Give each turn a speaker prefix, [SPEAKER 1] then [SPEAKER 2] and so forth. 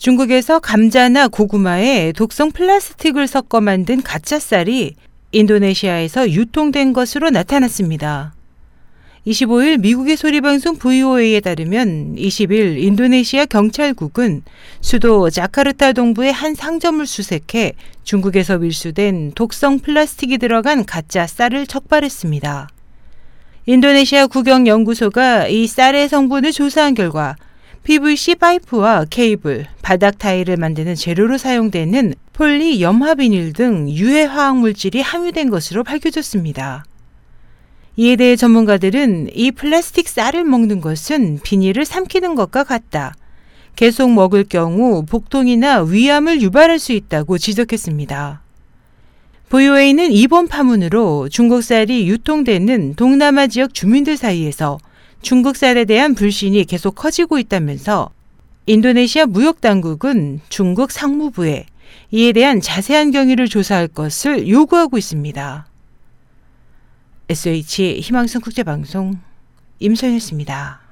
[SPEAKER 1] 중국에서 감자나 고구마에 독성 플라스틱을 섞어 만든 가짜 쌀이 인도네시아에서 유통된 것으로 나타났습니다. 25일 미국의 소리방송 VOA에 따르면 20일 인도네시아 경찰국은 수도 자카르타 동부의 한 상점을 수색해 중국에서 밀수된 독성 플라스틱이 들어간 가짜 쌀을 척발했습니다. 인도네시아 국영연구소가 이 쌀의 성분을 조사한 결과 PVC 파이프와 케이블, 바닥 타일을 만드는 재료로 사용되는 폴리 염화비닐 등 유해 화학 물질이 함유된 것으로 밝혀졌습니다. 이에 대해 전문가들은 이 플라스틱 쌀을 먹는 것은 비닐을 삼키는 것과 같다. 계속 먹을 경우 복통이나 위암을 유발할 수 있다고 지적했습니다. VOA는 이번 파문으로 중국 쌀이 유통되는 동남아 지역 주민들 사이에서 중국 쌀에 대한 불신이 계속 커지고 있다면서 인도네시아 무역 당국은 중국 상무부에 이에 대한 자세한 경위를 조사할 것을 요구하고 있습니다. SH 희망성 국제방송 임소연이었습니다.